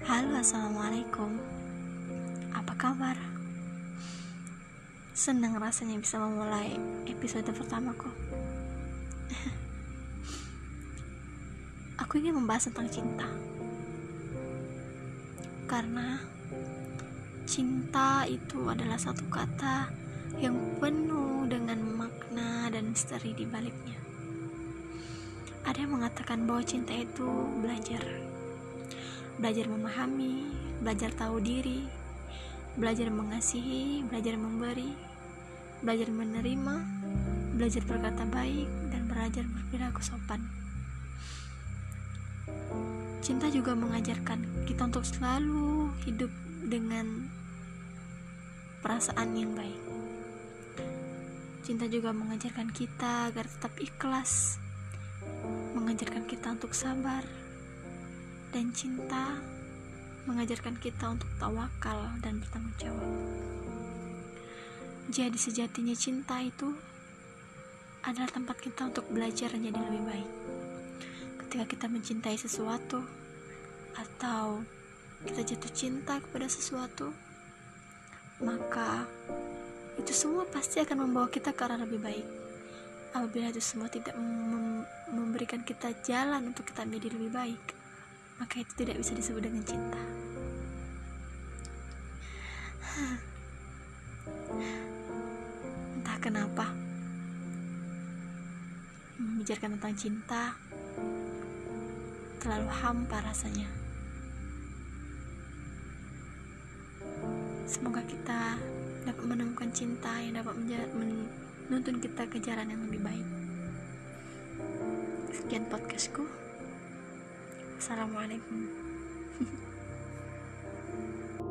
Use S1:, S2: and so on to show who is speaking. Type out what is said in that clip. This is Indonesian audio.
S1: Assalamualaikum Apa kabar? Senang rasanya bisa memulai episode pertamaku Aku ingin membahas tentang cinta Karena Cinta itu adalah satu kata yang penuh dengan makna dan misteri di baliknya. Ada yang mengatakan bahwa cinta itu belajar belajar memahami, belajar tahu diri, belajar mengasihi, belajar memberi, belajar menerima, belajar berkata baik, dan belajar berperilaku sopan. Cinta juga mengajarkan kita untuk selalu hidup dengan perasaan yang baik. Cinta juga mengajarkan kita agar tetap ikhlas, mengajarkan kita untuk sabar, dan cinta mengajarkan kita untuk tawakal dan bertanggung jawab. Jadi sejatinya cinta itu adalah tempat kita untuk belajar menjadi lebih baik. Ketika kita mencintai sesuatu atau kita jatuh cinta kepada sesuatu, maka itu semua pasti akan membawa kita ke arah lebih baik. Apabila itu semua tidak memberikan kita jalan untuk kita menjadi lebih baik, maka itu tidak bisa disebut dengan cinta. Entah kenapa membicarakan tentang cinta terlalu hampa rasanya. Semoga kita dapat menemukan cinta yang dapat menuntun kita ke jalan yang lebih baik. Sekian podcastku. Assalamualaikum.